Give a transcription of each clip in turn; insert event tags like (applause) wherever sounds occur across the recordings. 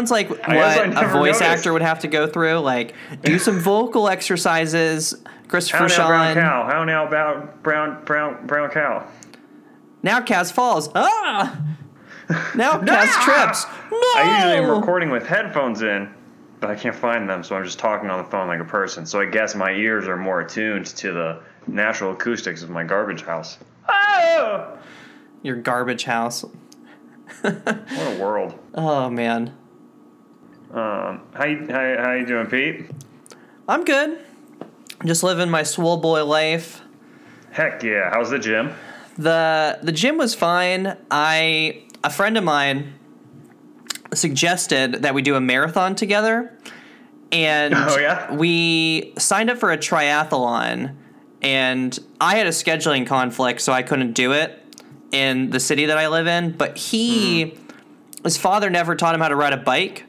sounds like what a voice noticed. actor would have to go through. Like, do some (laughs) vocal exercises. Christopher How now, brown cow? How now, about brown, brown, brown cow? Now Kaz falls. Ah! Now (laughs) Kaz trips. No! I usually am recording with headphones in, but I can't find them, so I'm just talking on the phone like a person. So I guess my ears are more attuned to the natural acoustics of my garbage house. Oh! Your garbage house. (laughs) What a world. Oh man, Um, how you, how, how you doing, Pete? I'm good. Just living my swole boy life. Heck yeah. How's the gym? the The gym was fine. I a friend of mine suggested that we do a marathon together, and Oh, yeah? we signed up for a triathlon. And I had a scheduling conflict, so I couldn't do it in the city that I live in. But he, his father never taught him how to ride a bike,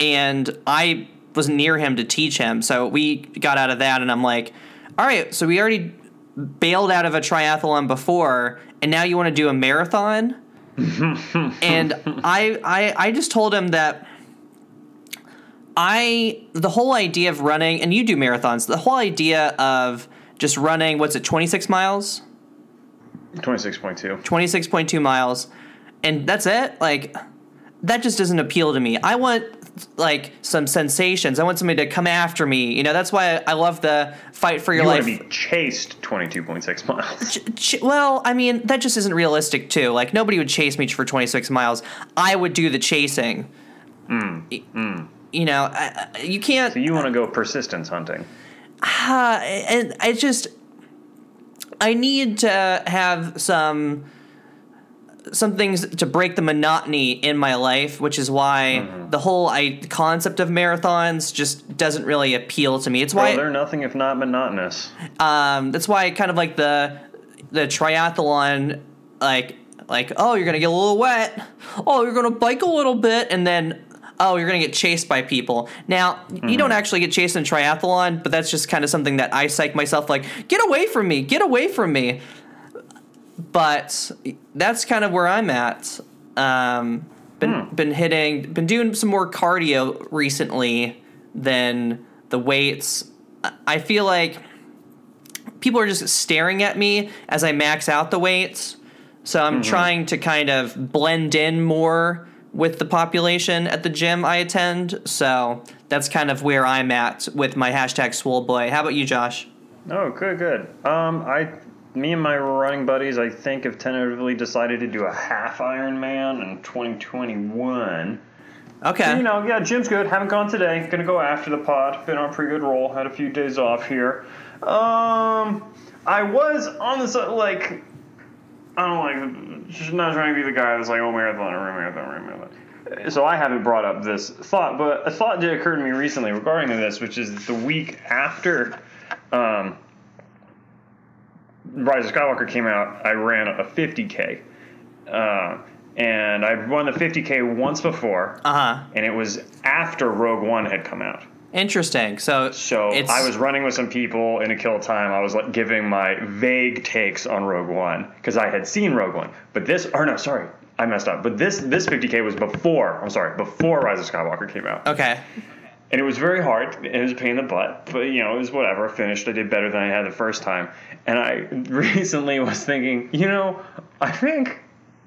and I was near him to teach him. So we got out of that, and I'm like, all right, so we already bailed out of a triathlon before, and now you want to do a marathon? (laughs) and I, I, I just told him that I, the whole idea of running, and you do marathons, the whole idea of just running, what's it, 26 miles? 26.2. 26.2 miles and that's it like that just doesn't appeal to me i want like some sensations. I want somebody to come after me. You know that's why i love the fight for your You life. want to be chased 22.6 miles. Ch- ch- well i mean that just isn't realistic too. Like nobody would chase me for 26 miles. I would do the chasing. Y- you know I, I- you can't So you want to go persistence hunting. uh, and I just I need to have some some things to break the monotony in my life, which is why the whole I, concept of marathons just doesn't really appeal to me. It's Well, why they're nothing if not monotonous. um, that's why I kind of like the the triathlon like like oh you're gonna get a little wet. Oh you're gonna bike a little bit. And then oh you're gonna get chased by people. Now you don't actually get chased in triathlon but that's just kind of something that I psych myself like get away from me. Get away from me but that's kind of where I'm at um, been been hitting been doing some more cardio recently than the weights I- feel like people are just staring at me as I max out the weights. So I'm trying to kind of blend in more with the population at the gym I attend. So that's kind of where I'm at with my hashtag swole boy. How about you, Josh? Oh, good, good. Um, I, me and my running buddies, I think, have tentatively decided to do a half Ironman in 2021. Okay. You know, yeah, gym's good. Haven't gone today. Gonna go after the pod. Been on a pretty good roll. Had a few days off here. Um, I was on the like, I don't like, just not trying to be the guy that's like, oh marathon, or marathon, or marathon. So I haven't brought up this thought, but a thought did occur to me recently regarding this, which is the week after um, Rise of Skywalker came out, I ran a 50k, uh, and I run the 50k once before, Uh huh. and it was after Rogue One had come out. Interesting. So So I was running with some people in a kill time. I was like giving my vague takes on Rogue One because I had seen Rogue One, but this or no, sorry, I messed up. But this this 50k was before. I'm sorry, before Rise of Skywalker came out, okay. And it was very hard. It was a pain in the butt, but you know it was whatever. I finished. I did better than I had the first time, and I (laughs) recently was thinking, you know, I think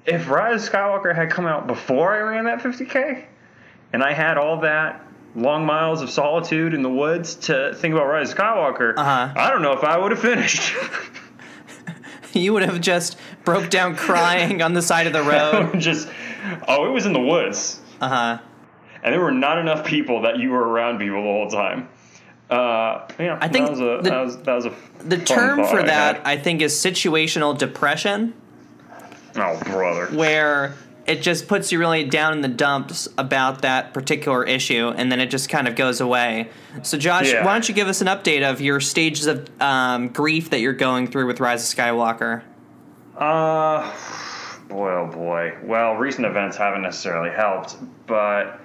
if Rise of Skywalker had come out before I ran that 50k, and I had all that long miles of solitude in the woods to think about Rise of Skywalker, Uh-huh. I don't know if I would have finished. (laughs) (laughs) You would have just broke down crying on the side of the road. Just, oh, it was in the woods, Uh huh. And there were not enough people that you were around people the whole time. Uh, yeah, I think that was a the- that was that was a The term for I that, had. I think, is situational depression. oh brother, where it just puts you really down in the dumps about that particular issue and then it just kind of goes away. So, Josh, Yeah. why don't you give us an update of your stages of um, grief that you're going through with Rise of Skywalker? Uh, (sighs) boy, oh boy. Well, recent events haven't necessarily helped, but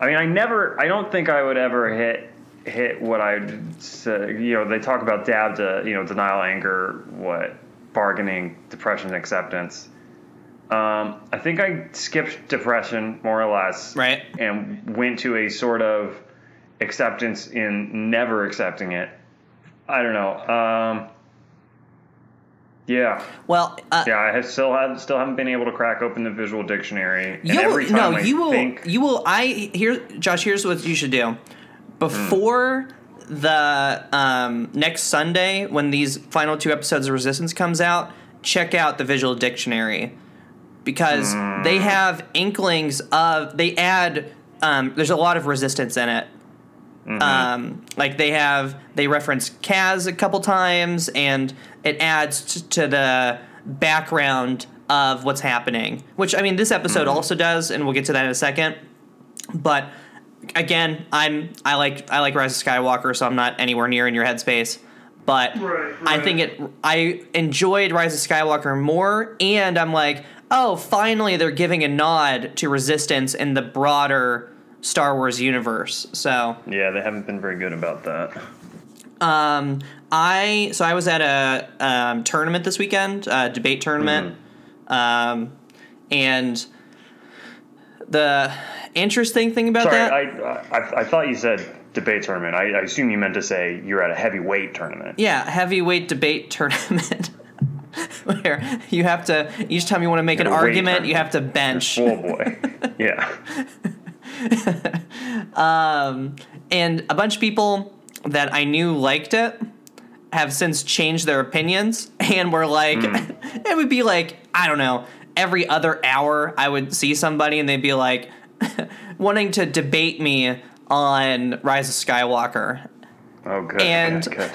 I mean, I never, I don't think I would ever hit hit what I'd say. You know, they talk about DABDA you know denial, anger, what bargaining, depression, acceptance. Um, I think I skipped depression more or less, Right. and went to a sort of acceptance in never accepting it. I don't know. Um, yeah, Well, uh, yeah, I have still have still haven't been able to crack open the visual dictionary. And you every will, no, I you will, think, you will. I here, Josh. Here's what you should do before the um, next Sunday when these final two episodes of Resistance comes out. Check out the visual dictionary because they have inklings of they add. Um, there's a lot of resistance in it. Um, like they have they reference Kaz a couple times, and it adds t- to the background of what's happening. Which I mean, this episode also does, and we'll get to that in a second. But again, I'm I like I like Rise of Skywalker, so I'm not anywhere near in your headspace. But Right, I think it. I enjoyed Rise of Skywalker more, and I'm like, oh, finally they're giving a nod to Resistance in the broader Star Wars universe. So yeah, they haven't been very good about that. um, I so I was at a um, tournament this weekend, a debate tournament, um, and the interesting thing about Sorry, that. I, I I thought you said debate tournament. I, I assume you meant to say you're at a heavyweight tournament. yeah, heavyweight debate tournament. (laughs) Where you have to each time you want to make an At a weight argument, you have to bench. Oh boy, (laughs) yeah. (laughs) Um, and a bunch of people that I knew liked it have since changed their opinions (laughs) and were like, (laughs) it would be like, I don't know, every other hour I would see somebody and they'd be like, wanting to debate me on Rise of Skywalker. Oh good. And- good.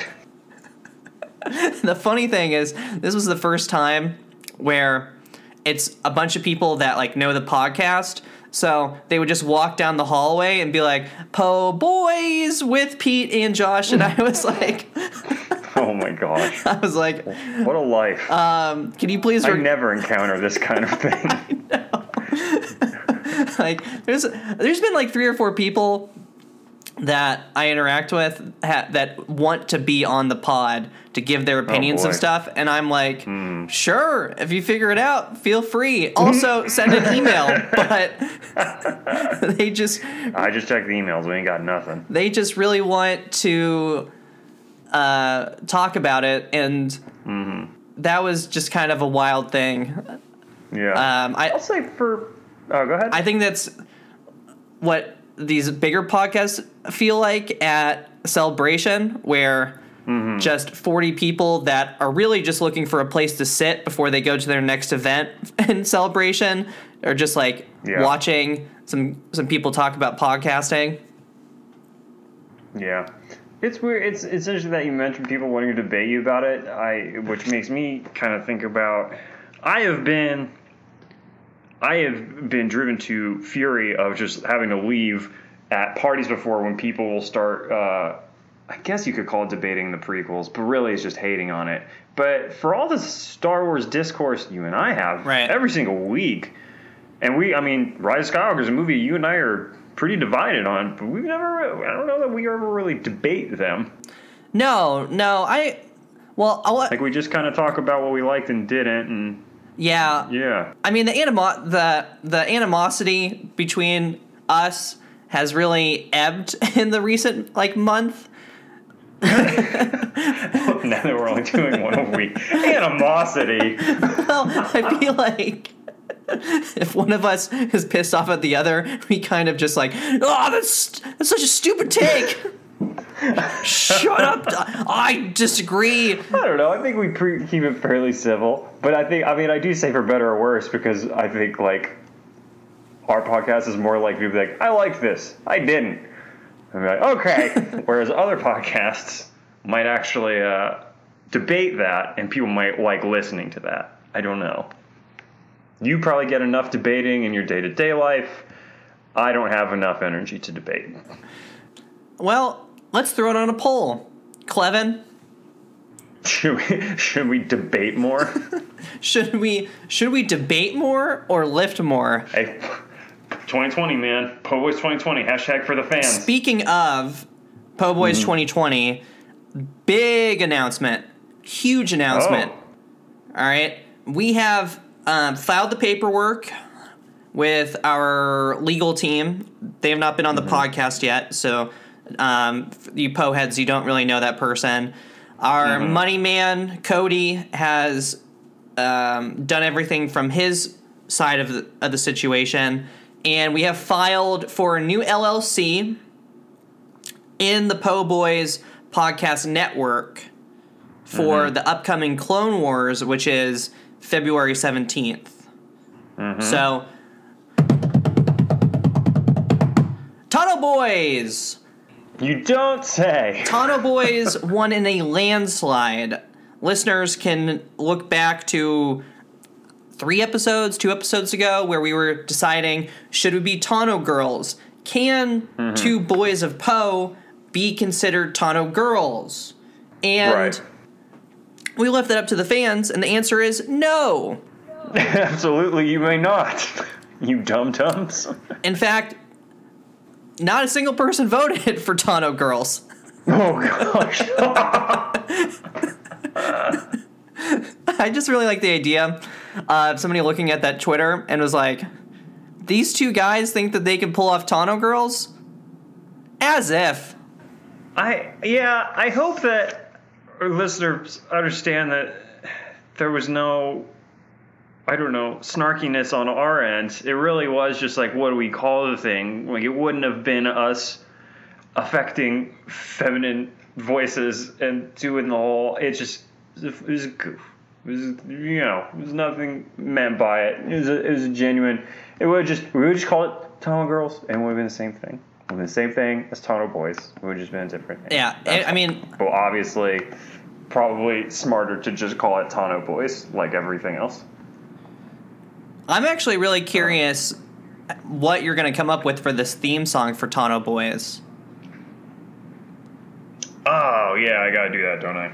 the funny thing is, this was the first time where it's a bunch of people that like know the podcast. So they would just walk down the hallway and be like, "Po boys with Pete and Josh," and I (laughs) was like, (laughs) Oh my gosh, I was like, what a life. um, "Can you please?" I never encounter this kind of (laughs) thing. like, there's there's been like three or four people that I interact with ha- that want to be on the pod to give their opinions boy. of stuff, and I'm like, sure, if you figure it out, feel free. Also, (laughs) send an email, but (laughs) they just I just checked the emails. We ain't got nothing. they just really want to uh, talk about it, and that was just kind of a wild thing. Yeah. Um, I I'll say for. Oh, go ahead. I think that's what these bigger podcasts feel like at Celebration, where mm-hmm. just 40 people that are really just looking for a place to sit before they go to their next event (laughs) in Celebration are just like Yeah. watching some some people talk about podcasting. Yeah. It's weird. It's it's interesting that you mentioned people wanting to debate you about it. I, which makes me kind of think about. I have been. I have been driven to fury of just having to leave at parties before when people will start. Uh, I guess you could call it debating the prequels, but really it's just hating on it. But for all the Star Wars discourse you and I have Right. every single week, and we, I mean, Rise of Skywalker is a movie you and I are pretty divided on, but we've never, I don't know that we ever really debate them. No, no, I well, I'll Like we just kind of talk about what we liked and didn't, and yeah, yeah, I mean the animo- the the animosity between us has really ebbed (laughs) in the recent like month. (laughs) now that we're only doing one a week, animosity. (laughs) Well, I feel like if one of us is pissed off at the other, we kind of just like, oh, that's that's such a stupid take. Shut up! I disagree. I don't know. I think we pre- keep it fairly civil, but I think, I mean, I do say for better or worse because I think like our podcast is more like people be like, I like this, I didn't. And be like, okay. (laughs) Whereas other podcasts might actually uh, debate that, and people might like listening to that. I don't know. You probably get enough debating in your day to day life. I don't have enough energy to debate. Well, let's throw it on a poll. Clevin, (laughs) Should we, should we debate more? (laughs) should we should we debate more or lift more? Hey, 2020, man. Po Boys 2020. Hashtag for the fans. Speaking of Po Boys 2020, big announcement, huge announcement. Oh. All right, we have um, filed the paperwork with our legal team. They have not been on the podcast yet, so um, you po heads, you don't really know that person. Our money man Cody has um, done everything from his side of the, of the situation, and we have filed for a new LLC in the Po Boys podcast network for mm-hmm. the upcoming Clone Wars, which is February 17th. Mm-hmm. So, Tano Boys! You don't say. Tano (laughs) Boys won in a landslide. Listeners can look back to three episodes, two episodes ago, where we were deciding should we be Tano girls? Can mm-hmm. two boys of Poe be considered Tano girls? And Right. we left that up to the fans, and the answer is no. (laughs) Absolutely, you may not. (laughs) You dum dums. (laughs) In fact, not a single person voted for Tano girls. Oh gosh. I just really like the idea Uh, of somebody looking at that Twitter and was like, these two guys think that they can pull off Tano girls? As if. I yeah, I hope that our listeners understand that there was no I don't know, snarkiness on our end. It really was just like what do we call the thing? Like it wouldn't have been us affecting feminine voices and doing the whole it just it was. It was you know, it was nothing meant by it. It was a, it was a genuine it would just we would just call it Tano girls and it would have been the same thing. It would have been the same thing as Tano boys. It would have just been a different name. Yeah, I, I mean, Well, obviously, probably smarter to just call it Tano Boys, like everything else. I'm actually really curious what you're going to come up with for this theme song for Tano Boys. Oh, yeah, I gotta do that, don't I?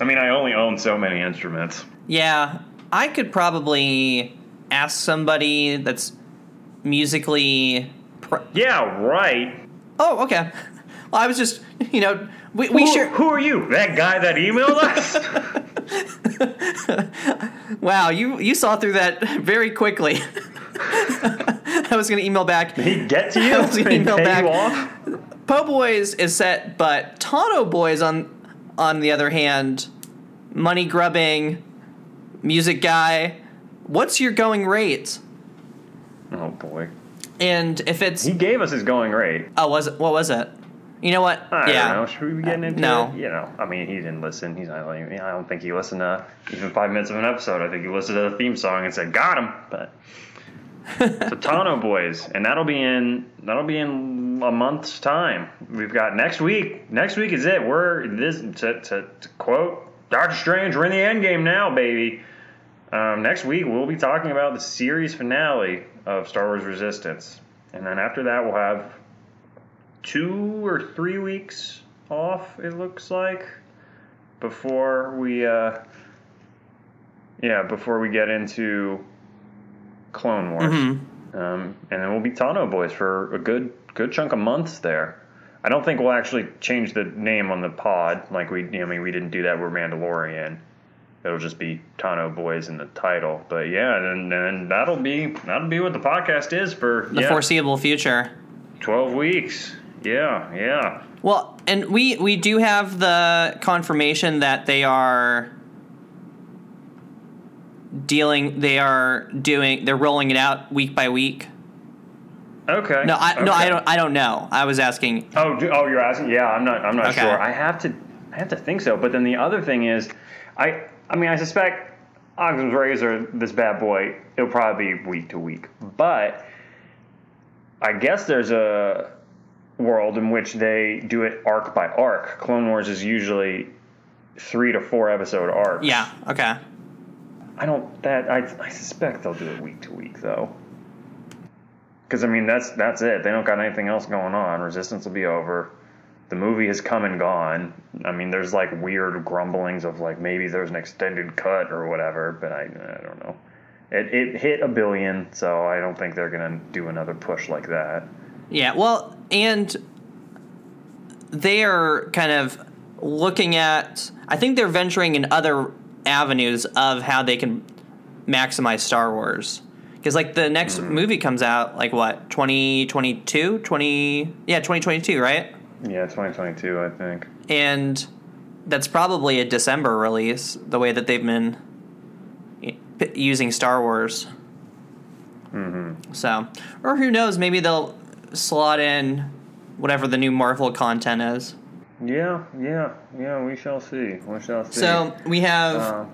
I mean, I only own so many instruments. Yeah, I could probably ask somebody that's musically. Pr- Yeah, right. oh, okay. Well, I was just, you know, we, we who, sure. who are you? That guy that emailed us? (laughs) Wow, you you saw through that very quickly. (laughs) I was gonna email back. Did he get to (laughs) you? I was gonna email back. Po Boys is set, but Tano Boys on on the other hand, money grubbing, music guy. What's your going rate? Oh, boy. And if it's He gave us his going rate. oh was it what was it? You know what? I yeah. don't know. Should we be getting uh, into no. it? You know, I mean, he didn't listen. He's not like, I don't think he listened to even five minutes of an episode. I think he listened to the theme song and said, "Got him." But (laughs) so Tano Boys, and that'll be in that'll be in a month's time. We've got next week. Next week is it. We're this to, to, to quote Doctor Strange. We're in the end game now, baby. Um, next week we'll be talking about the series finale of Star Wars Resistance, and then after that we'll have two or three weeks off. It looks like before we, uh, yeah, before we get into Clone Wars, Mhm. um, and then we'll be Tano Boys for a good good chunk of months there. I don't think we'll actually change the name on the pod like we. I mean, we didn't do that with Mandalorian. It'll just be Tano Boys in the title. But yeah, and then that'll be that'll be what the podcast is for The yeah, foreseeable future. twelve weeks. Yeah, yeah. Well, and we we do have the confirmation that they are dealing they are doing they're rolling it out week by week. Okay. No, I no I don't I don't know. I was asking Oh, do, oh, you're asking? Yeah, I'm not. I'm not Okay. sure. I have to. I have to think so. But then the other thing is, I. I mean, I suspect Occam's razor, this bad boy, it'll probably be week to week. But I guess there's a world in which they do it arc by arc. Clone Wars is usually three to four episode arcs. Yeah, okay. I don't. That I. I suspect they'll do it week to week though. Because I mean, that's that's it. They don't got anything else going on. Resistance will be over. The movie has come and gone. I mean, there's like weird grumblings of like maybe there's an extended cut or whatever, but I I don't know. It it hit a billion, so I don't think they're gonna do another push like that. Yeah, well, and they are kind of looking at. I think they're venturing in other avenues of how they can maximize Star Wars. Because like the next movie comes out like what 2022 20 yeah 2022 right Yeah, 2022, I think. and that's probably a December release the way that they've been using Star Wars Mm-hmm. so or who knows maybe they'll slot in whatever the new Marvel content is Yeah, yeah, yeah. We shall see. We shall see. so we have Uh,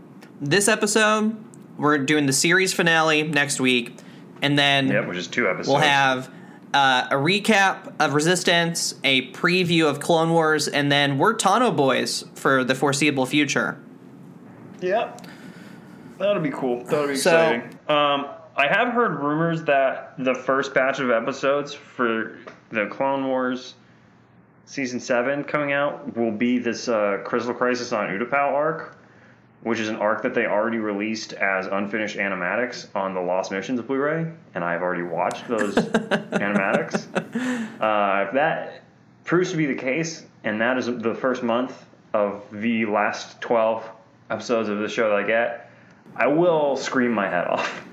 this episode we're doing the series finale next week and then yep, which is two episodes. we'll have uh, a recap of resistance a preview of clone wars and then we're tano boys for the foreseeable future Yep. That'll be cool. That'll be So- exciting. Um, I have heard rumors that the first batch of episodes for the Clone Wars season seven coming out will be this uh, Crystal Crisis on Utapau arc, which is an arc that they already released as unfinished animatics on the Lost Missions Blu-ray, and I've already watched those (laughs) animatics. Uh, if that proves to be the case, and that is the first month of the last 12 episodes of the show that I get, I will scream my head off.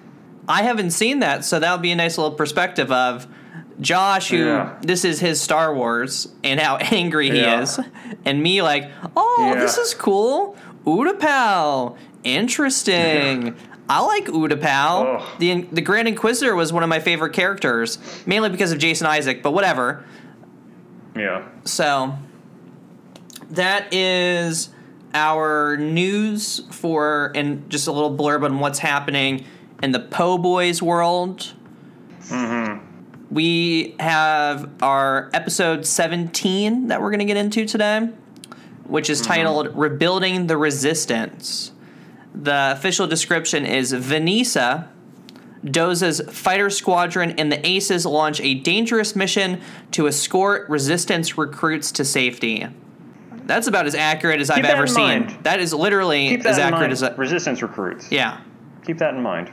I haven't seen that, so that'll be a nice little perspective of Josh, who Yeah. this is his Star Wars and how (laughs) angry he Yeah. is, and me like, oh, Yeah. this is cool. Utapau, interesting. I like Utapau. Ugh. The the Grand Inquisitor was one of my favorite characters, mainly because of Jason Isaac, but whatever. Yeah. So that is our news for and just a little blurb on what's happening in the Po Boys world. Mm-hmm. We have our episode 17 that we're going to get into today, which is mm-hmm. titled Rebuilding the Resistance. The official description is Venisa, Doza's fighter squadron and the Aces launch a dangerous mission to escort resistance recruits to safety. That's about as accurate as I've ever seen. mind. That is literally Keep that as accurate mind. as I, Resistance recruits. yeah. Keep that in mind.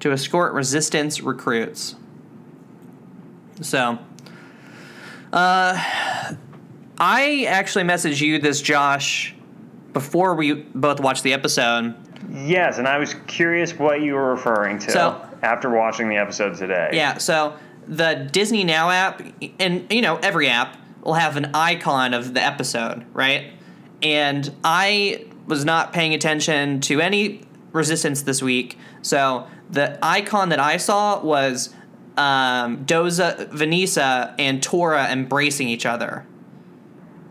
To escort resistance recruits. So, uh, I actually messaged you this, Josh, before we both watched the episode. Yes, and I was curious what you were referring to So- after watching the episode today. Yeah, so the Disney Now app, and you know, every app will have an icon of the episode, right? And I was not paying attention to any resistance this week, so the icon that I saw was um, Doza, Venisa, and Torra embracing each other.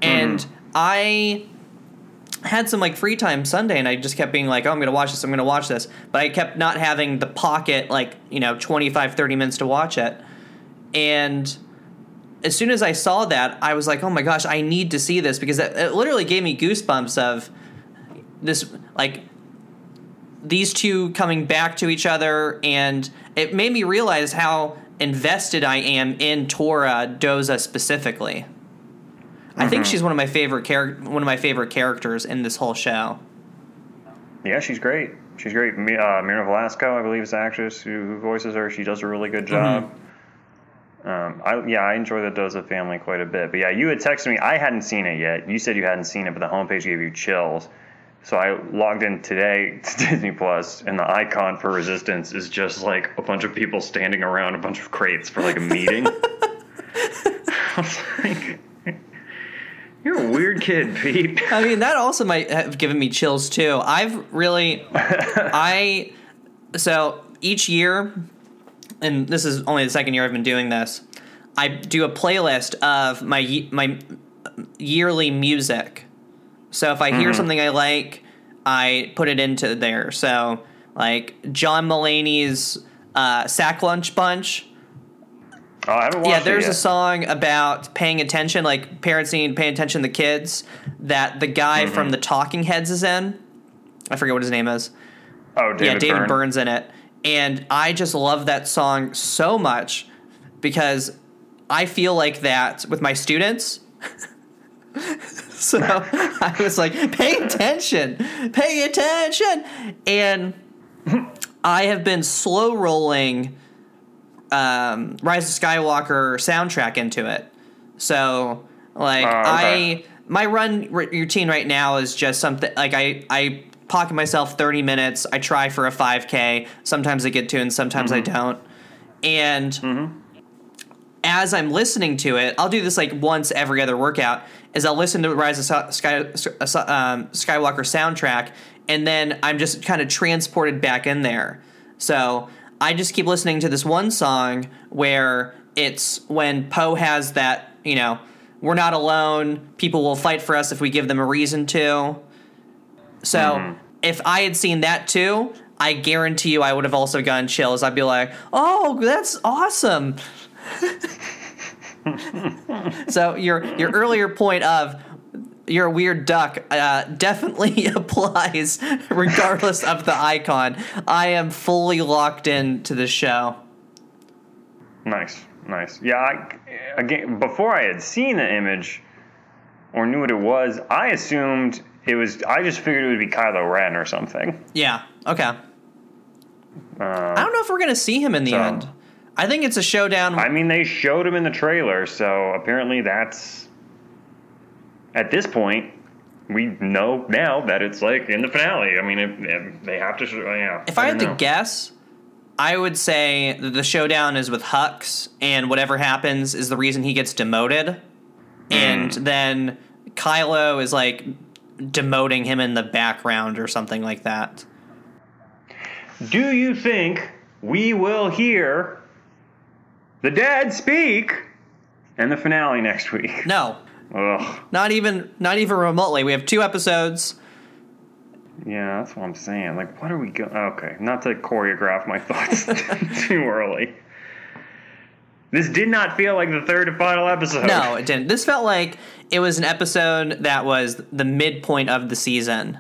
And I had some like free time Sunday and I just kept being like, oh, I'm going to watch this, I'm going to watch this. But I kept not having the pocket, like, you know, 25, 30 minutes to watch it. And as soon as I saw that, I was like, oh my gosh, I need to see this because it, it literally gave me goosebumps of this, like, these two coming back to each other. And it made me realize how invested I am in Torra Doza specifically. I think she's one of my favorite char- one of my favorite characters in this whole show. Yeah, she's great. She's great. Uh, Myrna Velasco, I believe, is the actress who, who voices her. She does a really good job. Um, I, yeah, I enjoy the Doza family quite a bit. But yeah, you had texted me. I hadn't seen it yet. You said you hadn't seen it, but the homepage gave you chills. So I logged in today to (laughs) Disney Plus, and the icon for Resistance is just like a bunch of people standing around a bunch of crates for like a meeting. (laughs) I was like, "You're a weird kid, Pete." (laughs) I mean, that also might have given me chills too. I've really, I, so each year, and this is only the second year I've been doing this. I do a playlist of my my yearly music. So if I hear something I like, I put it into there. So like John Mulaney's uh, Sack Lunch Bunch. Oh, I haven't watched Yeah, there's a song about paying attention, like parents needing to pay attention to the kids, that the guy Mm-hmm. from the Talking Heads is in. I forget what his name is. Oh, David yeah, David Byrne. Burns in it. And I just love that song so much because I feel like that with my students (laughs) (laughs) so I was like, pay attention, pay attention. And I have been slow rolling um, Rise of Skywalker soundtrack into it. So, like, Oh, okay. I my run r- routine right now is just something like I I pocket myself 30 minutes. I try for a 5K. Sometimes I get to, and sometimes I don't. And as I'm listening to it, I'll do this like once every other workout. Is I'll listen to Rise of Sky, um, Skywalker soundtrack, and then I'm just kind of transported back in there. So I just keep listening to this one song where it's when Poe has that, you know, we're not alone. People will fight for us if we give them a reason to. So if I had seen that too, I guarantee you I would have also gotten chills. I'd be like, "Oh, that's awesome." (laughs) so your your earlier point of you're a weird duck uh, definitely (laughs) applies regardless of the icon. I am fully locked into the show. Nice, nice. Yeah, I, again, before I had seen the image or knew what it was, I assumed it was. I just figured it would be Kylo Ren or something. Yeah. Okay. Uh, I don't know if we're gonna see him in the So- end. I think it's a showdown. I mean, they showed him in the trailer, so apparently that's. At this point, we know now that it's like in the finale. I mean, it, it- they have to. Show, yeah. If I had don't to guess, I would say that the showdown is with Hux, and whatever happens is the reason he gets demoted. And mm. then Kylo is like demoting him in the background or something like that. Do you think we will hear the dead speak and the finale next week? No, Ugh. not even not even remotely. We have two episodes. Yeah, that's what I'm saying. Like, what are we going? Okay, not to choreograph my thoughts (laughs) too early. This did not feel like the third and final episode. No, it didn't. This felt like it was an episode that was the midpoint of the season.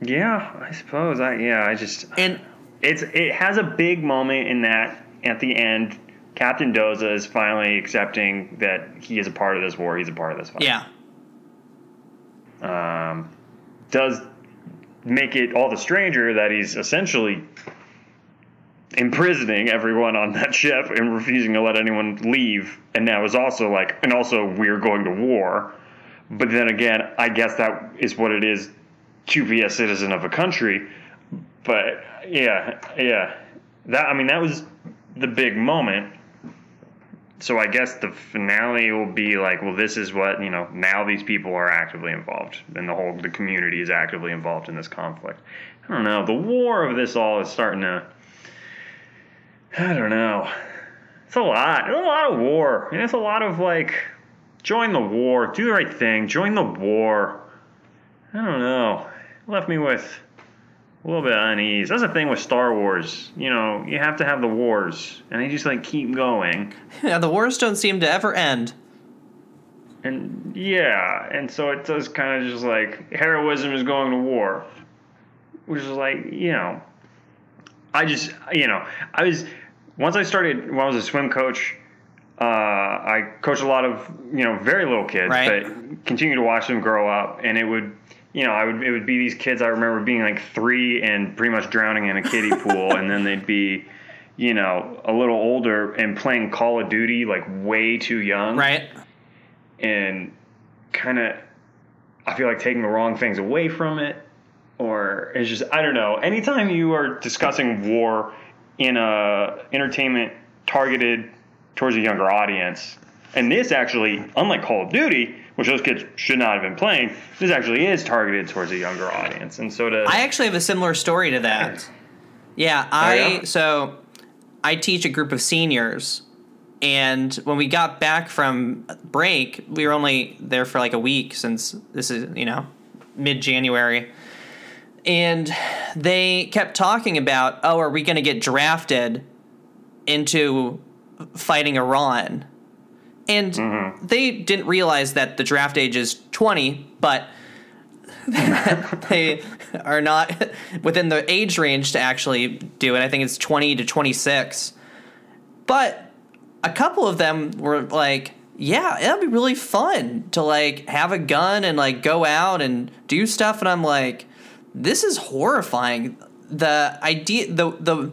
Yeah, I suppose. I yeah, I just And it's it has a big moment in that at the end, Captain Doza is finally accepting that he is a part of this war. He's a part of this fight. yeah, um, does make it all the stranger that he's essentially imprisoning everyone on that (laughs) ship and refusing to let anyone leave. And now is also like, and also we're going to war. But then again, I guess that is what it is to be a citizen of a country. But yeah, yeah, that I mean that was the big moment so I guess the finale will be like, well, this is what you know. Now these people are actively involved, and the whole the community is actively involved in this conflict. I don't know. The war of this all is starting to. I don't know. It's a lot. It's a lot of war, and it's a lot of like, join the war, do the right thing, join the war. I don't know. It left me with a little bit of unease. That's the thing with Star Wars. You know, you have to have the wars, and they just like keep going. (laughs) yeah. The wars don't seem to ever end. And yeah, and so it does kind of just like heroism is going to war, which is like you know, I just you know I was once I started when I was a swim coach, uh, I coach a lot of you know very little kids, Right. but continue to watch them grow up, and it would you know I would it would be these kids I remember being like three and pretty much drowning in a kiddie (laughs) pool, and then they'd be you know a little older and playing Call of Duty like way too young, Right. and kind of I feel like taking the wrong things away from it or it's just I don't know. Anytime you are discussing war in a entertainment targeted towards a younger audience, and this actually, unlike Call of Duty, which those kids should not have been playing, this actually is targeted towards a younger audience. And so to I actually have a similar story to that. Yeah, oh, I yeah? so I teach a group of seniors and when we got back from break, we were only there for like a week since this is, you know, mid-January. And they kept talking about, "Oh, are we going to get drafted into fighting Iran?" And mm-hmm. they didn't realize that the draft age is 20, but (laughs) they are not (laughs) within the age range to actually do it. I think it's 20 to 26. But a couple of them were like, yeah, it'll be really fun to like have a gun and like go out and do stuff. And I'm like, this is horrifying. The idea, the the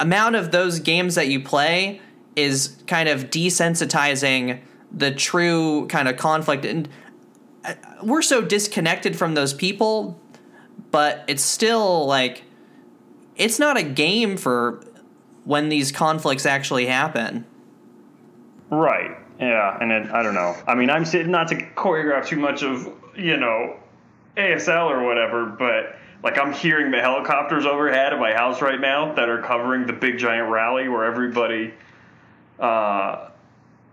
amount of those games that you play is kind of desensitizing the true kind of conflict and uh, we're so disconnected from those people but it's still like it's not a game for when these conflicts actually happen Right. Yeah, and it, I don't know. I mean, I'm sitting not to choreograph too much of you know ASL or whatever, but like I'm hearing the helicopters overhead of my house right now that are covering the big giant rally where everybody uh,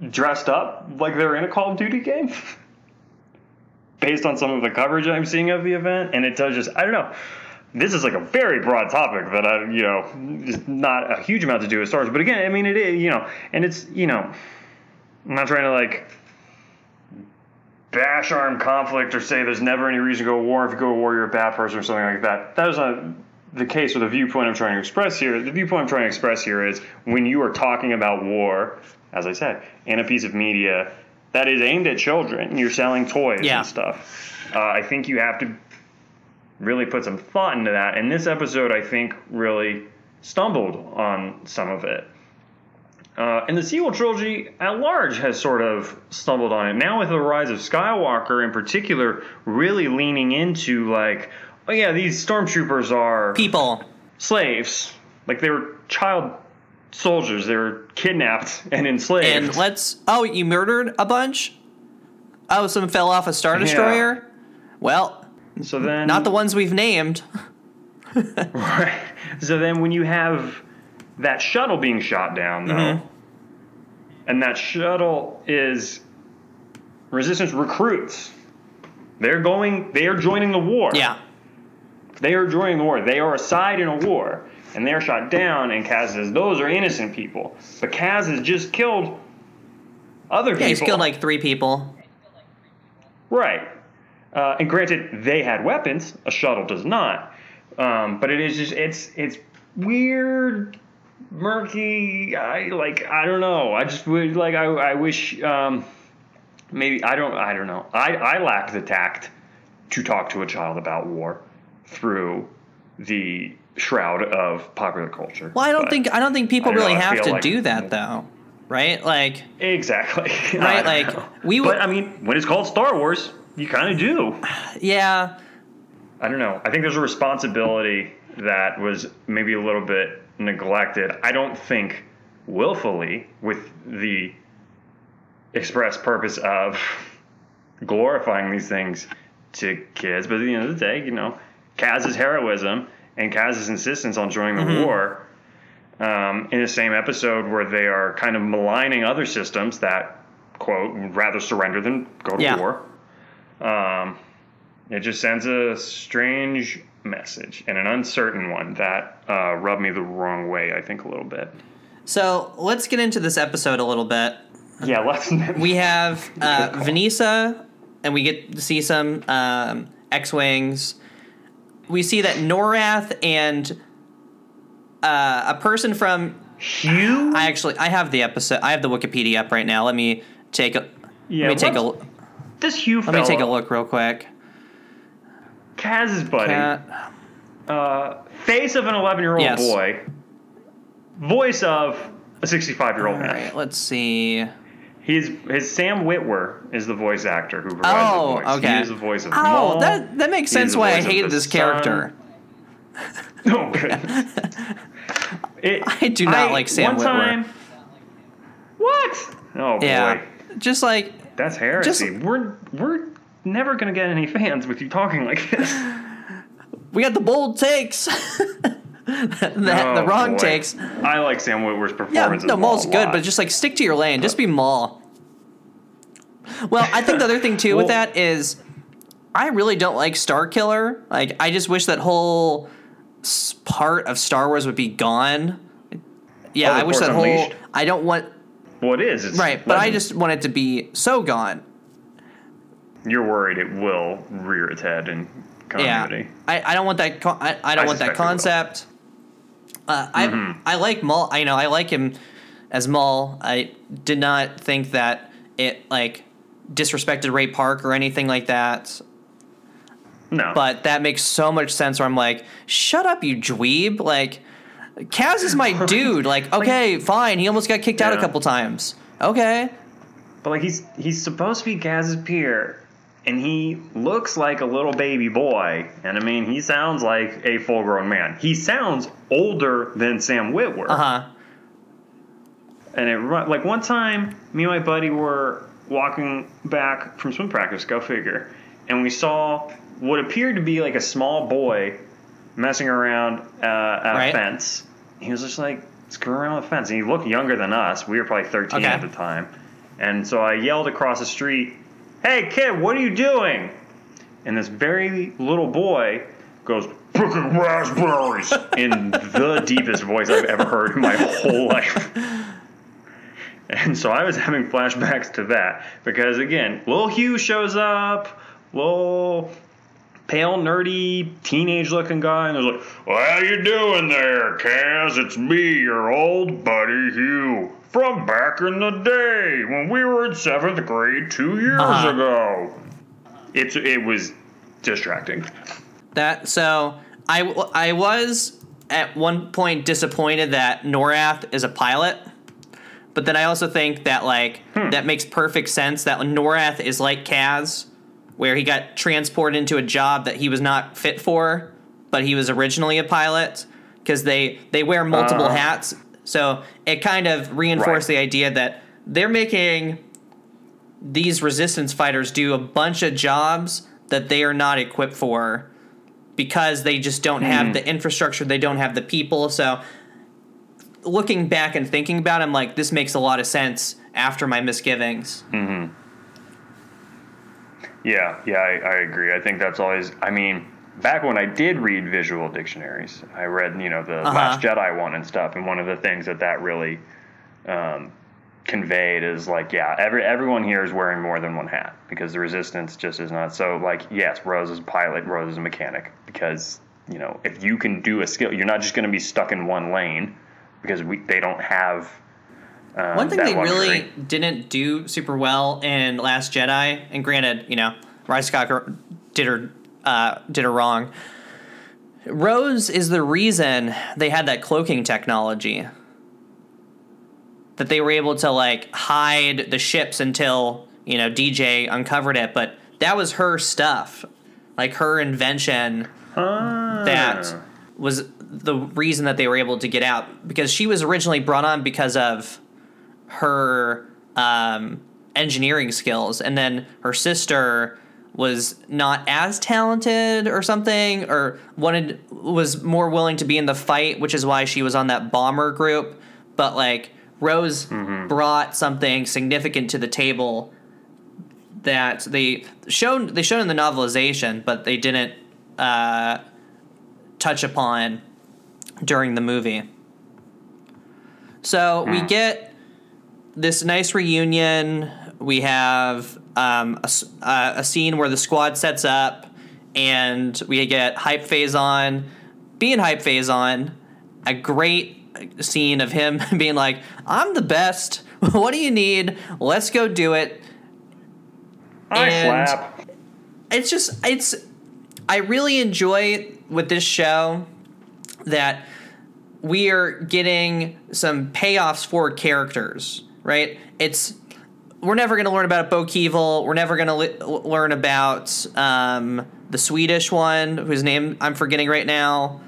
dressed up like they're in a Call of Duty game. (laughs) Based on some of the coverage I'm seeing of the event, and it does just I don't know. This is like a very broad topic that I you know just not a huge amount to do with stars, but again, I mean it is you know, and it's you know. I'm not trying to like bash armed conflict or say there's never any reason to go to war. If you go to war, you're a bad person or something like that. That is not the case or the viewpoint I'm trying to express here. The viewpoint I'm trying to express here is when you are talking about war, as I said, in a piece of media that is aimed at children, you're selling toys Yeah. and stuff. Uh, I think you have to really put some thought into that. And this episode, I think, really stumbled on some of it. Uh, and the sequel trilogy at large has sort of stumbled on it. Now, with the rise of Skywalker in particular, really leaning into, like, oh, yeah, these stormtroopers are people slaves. Like, they were child soldiers. They were kidnapped and enslaved. and let's oh you murdered a bunch oh some fell off a star destroyer well so then. not the ones we've named (laughs) Right. So then when you have that shuttle being shot down, though, Mm-hmm. and that shuttle is resistance recruits, they're going, they are joining the war. yeah They are joining the war. They are a side in a war, and they are shot down. And Kaz says those are innocent people, but Kaz has just killed other people. yeah he's killed like three people Right. Uh, and granted, they had weapons. A shuttle does not. Um, but it is just it's it's weird, murky. I like I don't know. I just would like I I wish um, maybe I don't I don't know. I I lack the tact to talk to a child about war through the shroud of popular culture. well i don't But- think i don't think people don't know, really I have to like- do that though right like exactly (laughs) Right, like, know. we But would- I mean, when it's called Star Wars, you kind of do. yeah I don't know. I think there's a responsibility that was maybe a little bit neglected. I don't think willfully with the express purpose of (laughs) glorifying these things to kids, but at the end of the day, you know, Kaz's heroism and Kaz's insistence on joining the war um, in the same episode where they are kind of maligning other systems that quote would rather surrender than go to Yeah. war. Um, it just sends a strange message and an uncertain one that uh, rubbed me the wrong way. I think a little bit. so let's get into this episode a little bit Yeah, let's. (laughs) we have uh, Venisa, and we get to see some um, X-wings. We see that Norath and uh, a person from Hugh. I actually I have the episode I have the Wikipedia up right now. Let me take a Yeah, let me take a this Hugh. let me take a look real quick. Kaz's buddy. Cat- uh, face of an 11 year old Yes. boy. Voice of a sixty-five-year-old man. right, let's see. His his Sam Witwer is the voice actor who provides Oh, the voice. okay. He is the voice of Oh, Maul. that that makes sense why I hated this character. (laughs) Oh. (laughs) It- I do not like Sam one Witwer. Time, what? Oh boy, Yeah, just like that's heresy. Just- we're we're never gonna get any fans with you talking like this. (laughs) we got the bold takes. The, the Oh, wrong boy. takes. I like Sam Witwer's performance. Yeah, no, Maul Maul's good, lot. but just like stick to your lane. Just be Maul. Well, I think the other thing too with that is, I really don't like Star Killer. Like, I just wish that whole part of Star Wars would be gone. Yeah, Oh, I wish that whole. I don't want well, it is. It's right, but I just want it to be so gone. You're worried it will rear its head in Yeah, continuity. I, I don't want that. Con- I, I don't I want that concept. Uh, I I like Maul. I know I like him as Maul. I did not think that it like disrespected Ray Park or anything like that. No. But that makes so much sense where I'm like, shut up, you dweeb. Like, Kaz is my (laughs) dude. Like, okay, fine. He almost got kicked out a couple times. Okay. But like he's he's supposed to be Kaz's peer, and he looks like a little baby boy. And I mean, he sounds like a full grown man. He sounds older than Sam Witwer. Uh huh. And it like one time, me and my buddy were walking back from swim practice. Go figure. And we saw what appeared to be like a small boy messing around uh, at Right. a fence. He was just like screwing around with the fence, and he looked younger than us. We were probably thirteen Okay. at the time. And so I yelled across the street, "Hey kid, what are you doing?" And this very little boy goes, "Picking raspberries," in the deepest voice I've ever heard in my whole life. And so I was having flashbacks to that because again, little Hugh shows up, little pale, nerdy, teenage-looking guy, and they're like, "Well, how you doing there, Kaz? It's me, your old buddy Hugh, from back in the day when we were in seventh grade two years Uh-huh. ago." It's it was distracting. That so I I was at one point disappointed that Norath is a pilot, but then I also think that like that makes perfect sense that Norath is like Kaz, where he got transported into a job that he was not fit for, but he was originally a pilot because they they wear multiple Uh-huh. hats. So it kind of reinforced Right. the idea that they're making these resistance fighters do a bunch of jobs that they are not equipped for because they just don't have the infrastructure, they don't have the people. So looking back and thinking about it, I'm like, this makes a lot of sense after my misgivings. Mhm. Yeah, yeah, I, I agree. I think that's always. I mean, back when I did read visual dictionaries, I read you know the Uh-huh. Last Jedi one and stuff, and one of the things that that really um, conveyed is like, yeah, every everyone here is wearing more than one hat because the Resistance just is not. So like, yes, Rose is a pilot, Rose is a mechanic because you know if you can do a skill, you're not just going to be stuck in one lane because we they don't have. Um, One thing they luxury. really didn't do super well in Last Jedi, and granted, you know, Rise Skywalker did her uh, did her wrong. Rose is the reason they had that cloaking technology. That they were able to like hide the ships until you know DJ uncovered it, but that was her stuff, like her invention Ah. that was the reason that they were able to get out because she was originally brought on because of her um, engineering skills, and then her sister was not as talented or something, or wanted was more willing to be in the fight, which is why she was on that bomber group. But like Rose brought something significant to the table that they showed they showed in the novelization, but they didn't uh, touch upon during the movie. So we get this nice reunion. We have um, a, uh, a scene where the squad sets up, and we get Hype Fazon, being Hype Fazon. A great scene of him (laughs) being like, "I'm the best. (laughs) What do you need? Let's go do it." I and- slap. it's just it's i really enjoy with this show that we are getting some payoffs for characters right it's we're never going to learn about Bo Keevil. We're never going to learn about um, the Swedish one, whose name I'm forgetting right now.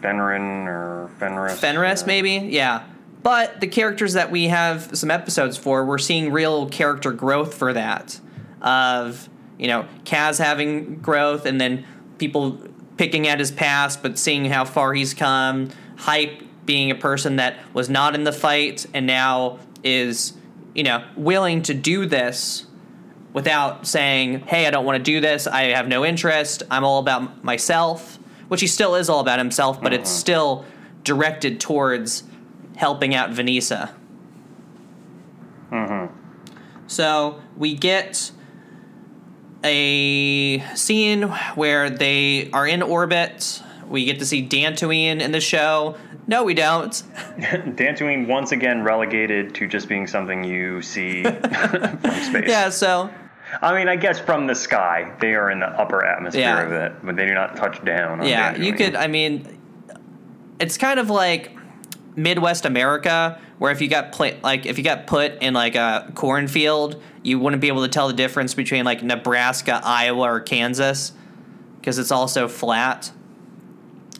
Fenrin or Fenris. Fenris, uh, maybe? Yeah. But the characters that we have some episodes for, we're seeing real character growth for that. Of, you know, Kaz having growth and then people picking at his past but seeing how far he's come. Hype being a person that was not in the fight and now is, you know, willing to do this without saying, hey, I don't want to do this. I have no interest. I'm all about myself, which he still is all about himself, but it's uh-huh. still directed towards helping out Vanessa. Mm-hmm. So we get a scene where they are in orbit We get to see Dantooine in the show. No, we don't. (laughs) Dantooine once again relegated to just being something you see (laughs) from space. Yeah, so I mean, I guess from the sky, they are in the upper atmosphere Yeah. of it, but they do not touch down. On yeah, you could. I mean, it's kind of like Midwest America, where if you got pla- like if you got put in like a cornfield, you wouldn't be able to tell the difference between like Nebraska, Iowa, or Kansas, because it's all so flat.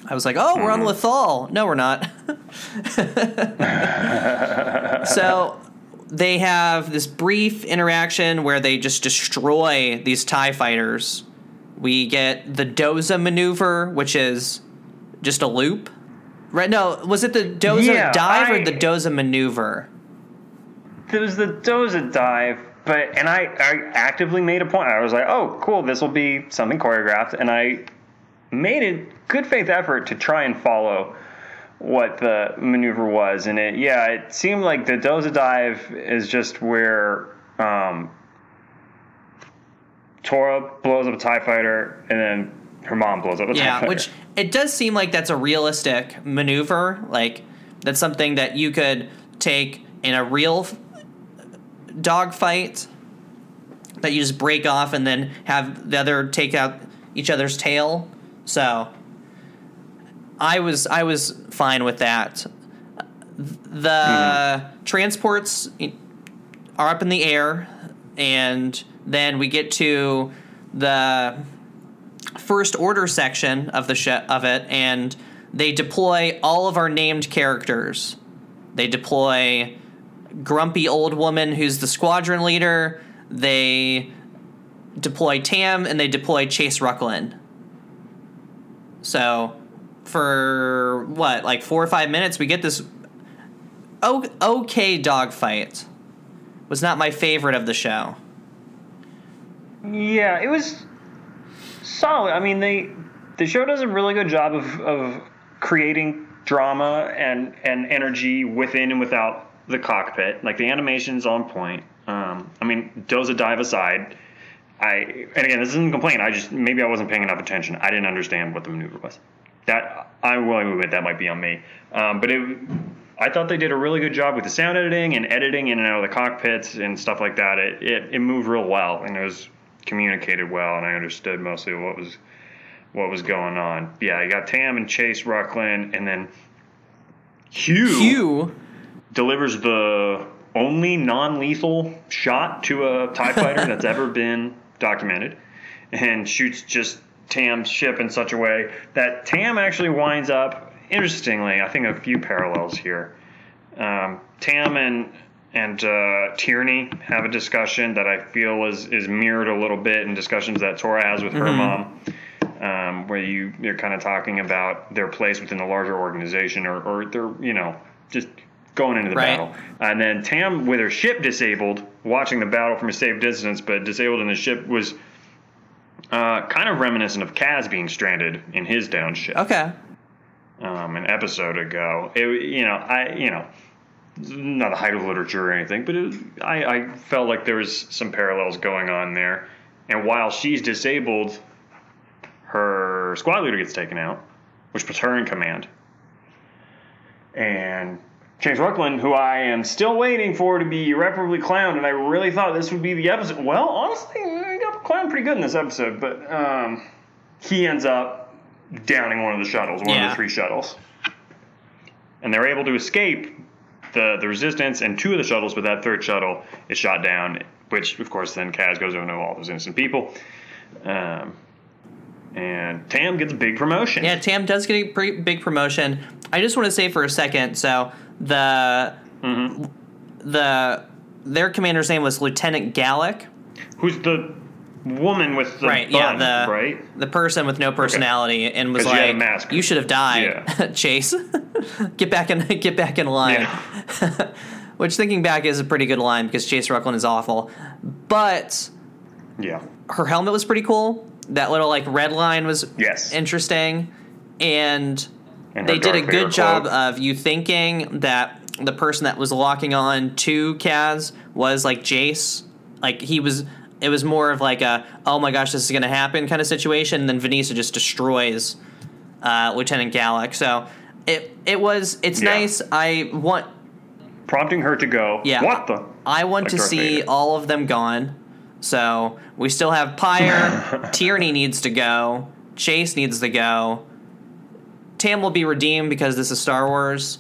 I was like, oh, we're on mm-hmm. Lothal. No, we're not. (laughs) so they have this brief interaction where they just destroy these TIE fighters. We get the Doza maneuver, which is just a loop. Right? No, was it the Doza Yeah, dive I- or the Doza maneuver? It was the Doza dive, but and I, I actively made a point. I was like, oh, cool, this will be something choreographed, and I made a good faith effort to try and follow what the maneuver was, and it yeah, it seemed like the Doza dive is just where um, Torra blows up a Tie Fighter, and then her mom blows up a TIE Yeah, which it does seem like that's a realistic maneuver. Like that's something that you could take in a real f- dogfight that you just break off and then have the other take out each other's tail. So I was I was fine with that. The hmm. transports are up in the air and then we get to the first order section of the sh- of it and they deploy all of our named characters. They deploy grumpy old woman who's the squadron leader. They deploy Tam and they deploy Jace Rucklin. So for what, like 4 or 5 minutes we get this okay dogfight. Was not my favorite of the show. Yeah, it was solid. I mean, they the show does a really good job of of creating drama and and energy within and without the cockpit. Like the animation's on point. Um, I mean, Doza dive aside, I and again, this isn't a complaint. I just maybe I wasn't paying enough attention. I didn't understand what the maneuver was. That I'm willing to admit that might be on me. Um, but it, I thought they did a really good job with the sound editing and editing in and out of the cockpits and stuff like that. It it, it moved real well and it was communicated well, and I understood mostly what was what was going on. Yeah, you got Tam and Jace Rucklin, and then Hugh, Hugh delivers the only non-lethal shot to a Tie fighter (laughs) that's ever been documented, and shoots just Tam's ship in such a way that Tam actually winds up. Interestingly, I think a few parallels here. Um, Tam and and uh, Tierney have a discussion that I feel is is mirrored a little bit in discussions that Torra has with her mom, um, where you you're kind of talking about their place within the larger organization, or or they're you know just going into the Right. battle, and then Tam with her ship disabled, watching the battle from a safe distance, but disabled in the ship was. Uh, kind of reminiscent of Kaz being stranded in his down ship Okay. um, an episode ago. It, you know, I, you know, not the height of literature or anything, but it, I, I felt like there was some parallels going on there. And while she's disabled, her squad leader gets taken out, which puts her in command. And James Rucklin, who I am still waiting for to be irreparably clowned, and I really thought this would be the episode. Well, honestly, I got clowned pretty good in this episode, but um, he ends up downing one of the shuttles, one of the three shuttles. And they're able to escape the, the resistance and two of the shuttles, but that third shuttle is shot down, which, of course, then Kaz goes over to all those innocent people. Um, and Tam gets a big promotion. Yeah, Tam does get a pretty big promotion. I just want to say for a second, so the Mm-hmm. the their commander's name was Lieutenant Gallic. Who's the woman with the right, yeah, the right? the person with no personality and was like, mask. "You should have died, Yeah. (laughs) Jace. (laughs) get back in, (laughs) get back in line." Yeah. Which, thinking back, is a pretty good line because Jace Rucklin is awful, but Yeah. her helmet was pretty cool. That little like red line was Yes. interesting, and And they did a good job cloak. of you thinking that the person that was locking on to Kaz was like Jace. Like he was, it was more of like a oh my gosh this is gonna happen kind of situation. And then Vanessa just destroys uh, Lieutenant Gallic. So it it was it's Yeah. nice. I want Prompting her to go. Yeah. What the? I want Like to Darth see Vader. all of them gone. So we still have Pyre. (laughs) Tierney needs to go. Jace needs to go. Tam will be redeemed because this is Star Wars,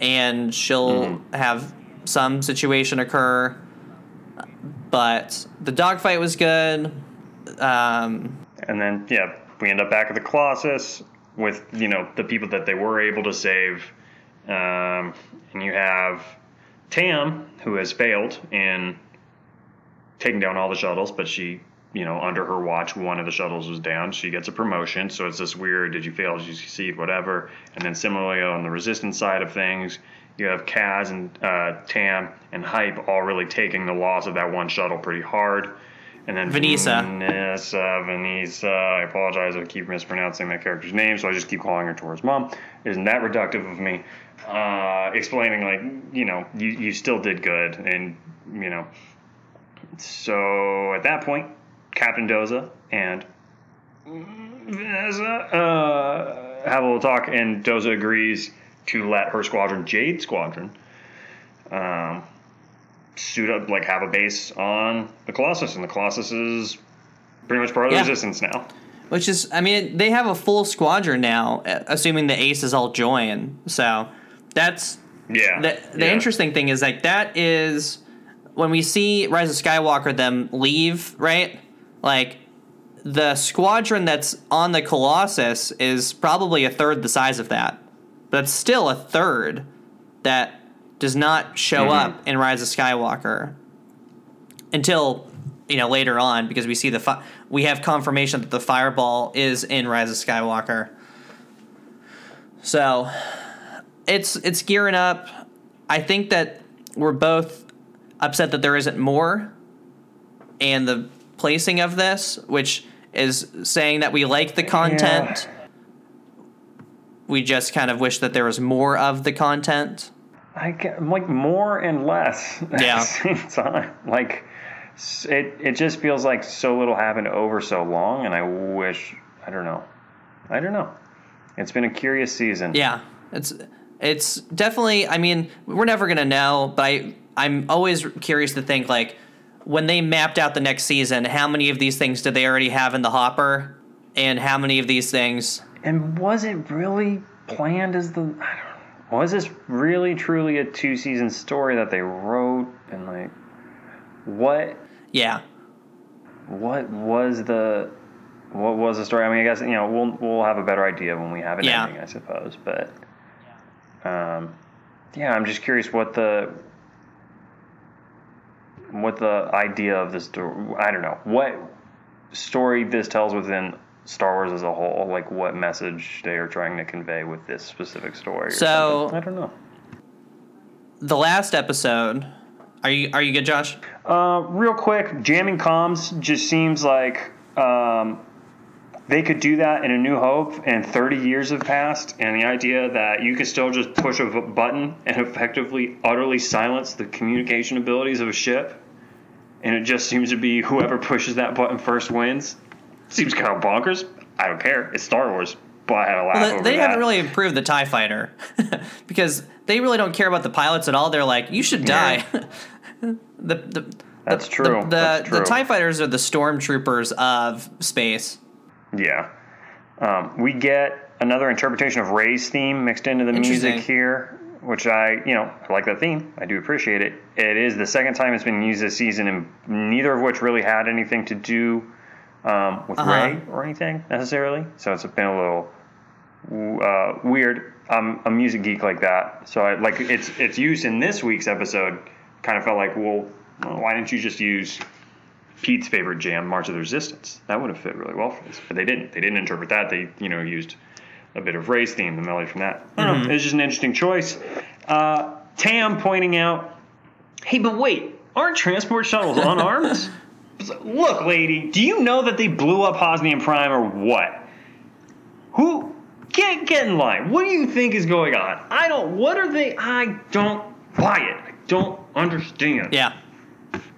and she'll Mm-hmm. have some situation occur. But the dogfight was good. Um, And then, yeah, we end up back at the Colossus with, you know, the people that they were able to save. Um, and you have Tam, who has failed in taking down all the shuttles, but she, you know, under her watch, one of the shuttles was down. She gets a promotion. So it's this weird did you fail, did you succeed, whatever. And then similarly on the resistance side of things, you have Kaz and uh, Tam and Hype all really taking the loss of that one shuttle pretty hard. And then Vanessa. Vanessa, Vanessa, I apologize, I keep mispronouncing that character's name, so I just keep calling her Torra's mom. Isn't that reductive of me? Uh, explaining, like, you know, you, you still did good, and, you know. So at that point, Captain Doza and Vanessa uh, have a little talk, and Doza agrees to let her squadron, Jade Squadron, um, suit up, like have a base on the Colossus, and the Colossus is pretty much part of the Yeah. Resistance now. which is, I mean, they have a full squadron now, uh, assuming the aces all join. So that's Yeah. the, the yeah. interesting thing is like that is when we see Rise of Skywalker them leave, right? Like the squadron that's on the Colossus is probably a third the size of that. But it's still a third that does not show Mhm. up in Rise of Skywalker until you know later on because we see the fi- we have confirmation that the fireball is in Rise of Skywalker. So it's it's gearing up. I think that we're both upset that there isn't more, and the placing of this, which is saying that we like the content. We just kind of wish that there was more of the content. I get, like more and less at Yeah. the (laughs) same time. Like it, it just feels like so little happened over so long, and I wish I don't know. I don't know. It's been a curious season. Yeah, it's it's definitely. I mean, we're never gonna know, but I I'm always curious to think like when they mapped out the next season, how many of these things did they already have in the hopper, and how many of these things? And was it really planned as the? I don't. Was this really truly a two season story that they wrote and like what Yeah, what was the what was the story? I mean, I guess you know we'll we'll have a better idea when we have an Yeah. ending, I suppose. But um, yeah, I'm just curious what the what the idea of this story. I don't know what story this tells within Star Wars as a whole. Like what message they are trying to convey with this specific story. So- something. I don't know. the last episode. Are you are you good, Josh? Uh, real quick, jamming comms just seems like um, they could do that in A New Hope, and 30 years have passed, and the idea that you could still just push a button and effectively, utterly silence the communication abilities of a ship, and it just seems to be whoever pushes that button first wins. Seems kind of bonkers. I don't care. It's Star Wars, but I had a laugh Well, over they, that. haven't really improved the Tie Fighter (laughs) because they really don't care about the pilots at all. They're like, you should die. (laughs) Yeah. the, the, That's the- true. The, That's the. Tie Fighters are the stormtroopers of space. Yeah. Um, we get another interpretation of Rey's theme mixed into the music here, which I, you know, I like that theme. I do appreciate it. It is the second time it's been used this season, and neither of which really had anything to do um, with Uh-huh. Rey or anything necessarily. So it's been a little uh, weird. I'm a music geek like that, so I like its its use in this week's episode. Kind of felt like, well, why didn't you just use Pete's favorite jam, March of the Resistance. That would have fit really well for this, but they didn't. They didn't interpret that. They, you know, used a bit of Rey's theme, the melody from that. Don't. It's just an interesting choice. Uh, Tam pointing out, hey, but wait, aren't transport shuttles unarmed? (laughs) Look, lady, do you know that they blew up Hosnian Prime or what? Who? Get get in line. What do you think is going on? I don't. What are they? I don't buy it. I don't understand. Yeah,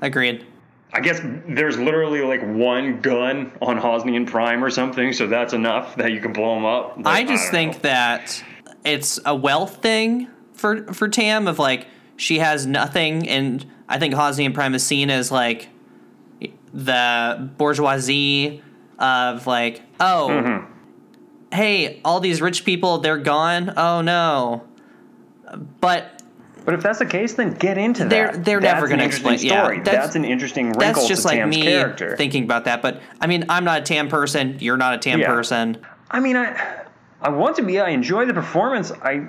agreed. I guess there's literally like one gun on Hosnian Prime or something, so that's enough that you can blow them up. Like, I just don't think know. that it's a wealth thing for for Tam of like she has nothing, and I think Hosnian Prime is seen as like the bourgeoisie of like, oh, Mm-hmm. hey, all these rich people they're gone. Oh no, but But if that's the case, then get into They're- that. they're That's never gonna interesting explain- yeah, Story. that's- that's, an interesting wrinkle that's just to like Tam's me character. thinking about that. But I mean, I'm not a Tam person. You're not a Tam Yeah. person. I mean, I I want to be. I enjoy the performance. I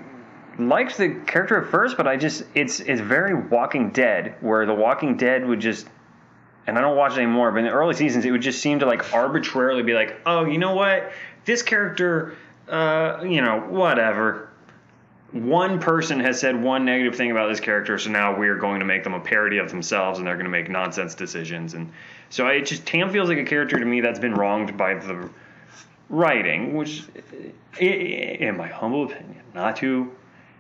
liked the character at first, but I just it's it's very Walking Dead, where the Walking Dead would just. And I don't watch it anymore, but in the early seasons, it would just seem to like arbitrarily be like, oh, you know what, this character, uh, you know, whatever. One person has said one negative thing about this character, so now we're going to make them a parody of themselves, and they're going to make nonsense decisions. And so I just Tam feels like a character to me that's been wronged by the writing, which, in my humble opinion, not to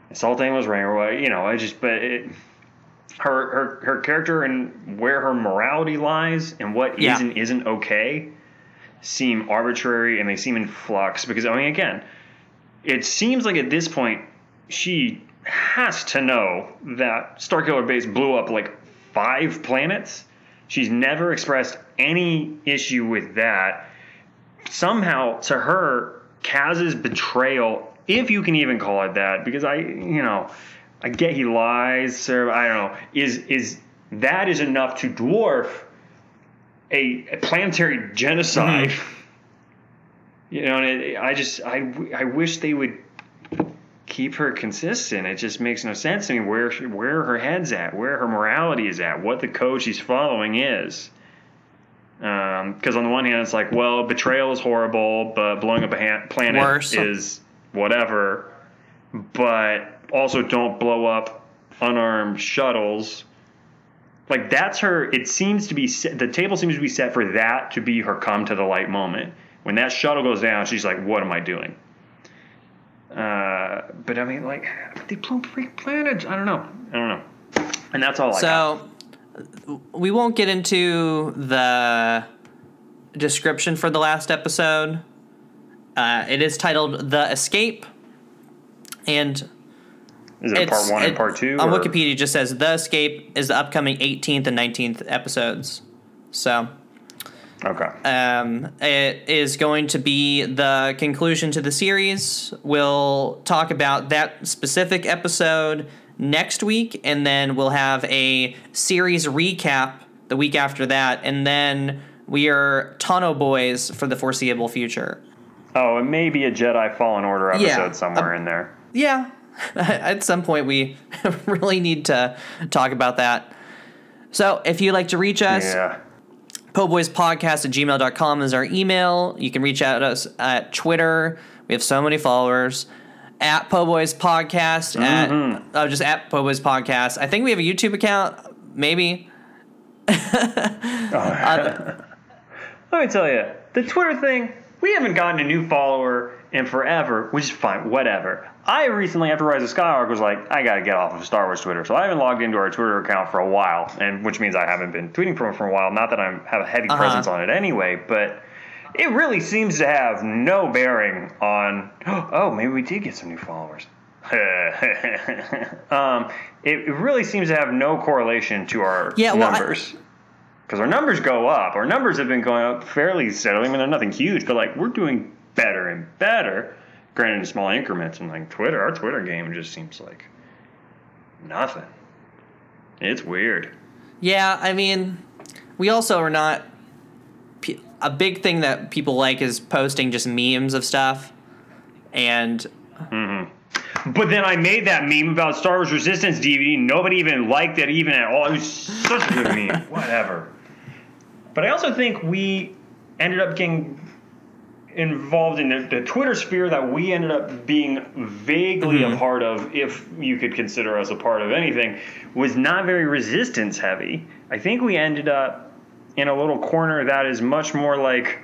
insult anyone's rank or what, you know, I just, but it, her, her, her character and where her morality lies and what Yeah. is and isn't okay seem arbitrary and they seem in flux because, I mean, again, it seems like at this point she has to know that Starkiller Base blew up like five planets. She's never expressed any issue with that somehow to her Kaz's betrayal, if you can even call it that, because I, you know, I get he lies, sir. I don't know. Is is that is enough to dwarf a, a planetary genocide? Mm-hmm. You know, and it, I just I I wish they would keep her consistent. It just makes no sense to me where she, where her head's at, where her morality is at, what the code she's following is. Um, because on the one hand, it's like, well, betrayal is horrible, but blowing up a ha- planet Worse. is whatever. But also, don't blow up unarmed shuttles. Like that's her. It seems to be set, the table seems to be set for that to be her come to the light moment. When that shuttle goes down, she's like, "What am I doing?" Uh, but I mean, like, they blow up freak planets. I don't know. I don't know. And that's all I. So we won't get into the description for the last episode. Uh, it is titled "The Escape," and Is it part one and part two? on or- Wikipedia. it Just says "The Escape" is the upcoming 18th and 19th episodes. So Okay. um, it is going to be the conclusion to the series. We'll talk about that specific episode next week, and then we'll have a series recap the week after that, and then we are Tano boys for the foreseeable future. Oh, and maybe a Jedi Fallen Order episode Yeah, somewhere in there. Yeah, (laughs) at some point we (laughs) really need to talk about that. So if you'd like to reach us, Yeah. poboyspodcast at gmail.com is our email. You can reach out to us at Twitter. We have so many followers. At Poboys Podcast. At, mm-hmm. oh, just at Poboys Podcast. I think we have a YouTube account. Maybe. (laughs) Uh, Let me tell you, the Twitter thing, we haven't gotten a new follower in forever, which is fine, whatever. I recently, after Rise of Skywalker, was like, I gotta get off of Star Wars Twitter. So I haven't logged into our Twitter account for a while, and which means I haven't been tweeting from it for a while. Not that I have a heavy Uh-huh. presence on it anyway, but it really seems to have no bearing on. (gasps) Oh, maybe we did get some new followers. (laughs) um, it, really seems to have no correlation to our Yeah, well, I- numbers because our numbers go up. Our numbers have been going up fairly steadily. I mean, they're nothing huge, but like we're doing better and better. Granted, in small increments. And like Twitter, our Twitter game just seems like nothing. It's weird. Yeah, I mean, we also are not. A big thing that people like is posting just memes of stuff. And mm-hmm. But then I made that meme about Star Wars Resistance DVD. Nobody even liked it even at all. It was such a good meme. (laughs) Whatever. But I also think we ended up getting involved in the, the Twitter sphere that we ended up being vaguely mm-hmm. a part of, if you could consider us a part of anything, was not very resistance heavy. I think we ended up in a little corner that is much more like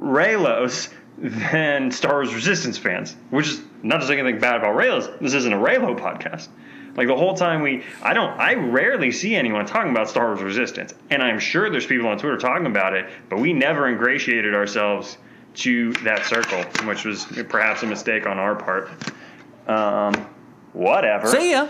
Reylos than Star Wars Resistance fans, which is not to say anything bad about Reylos. This isn't a Reylo podcast. Like the whole time we, I don't, I rarely see anyone talking about Star Wars Resistance, and I'm sure there's people on Twitter talking about it, but we never ingratiated ourselves to that circle, which was perhaps a mistake on our part. Um, whatever. See ya.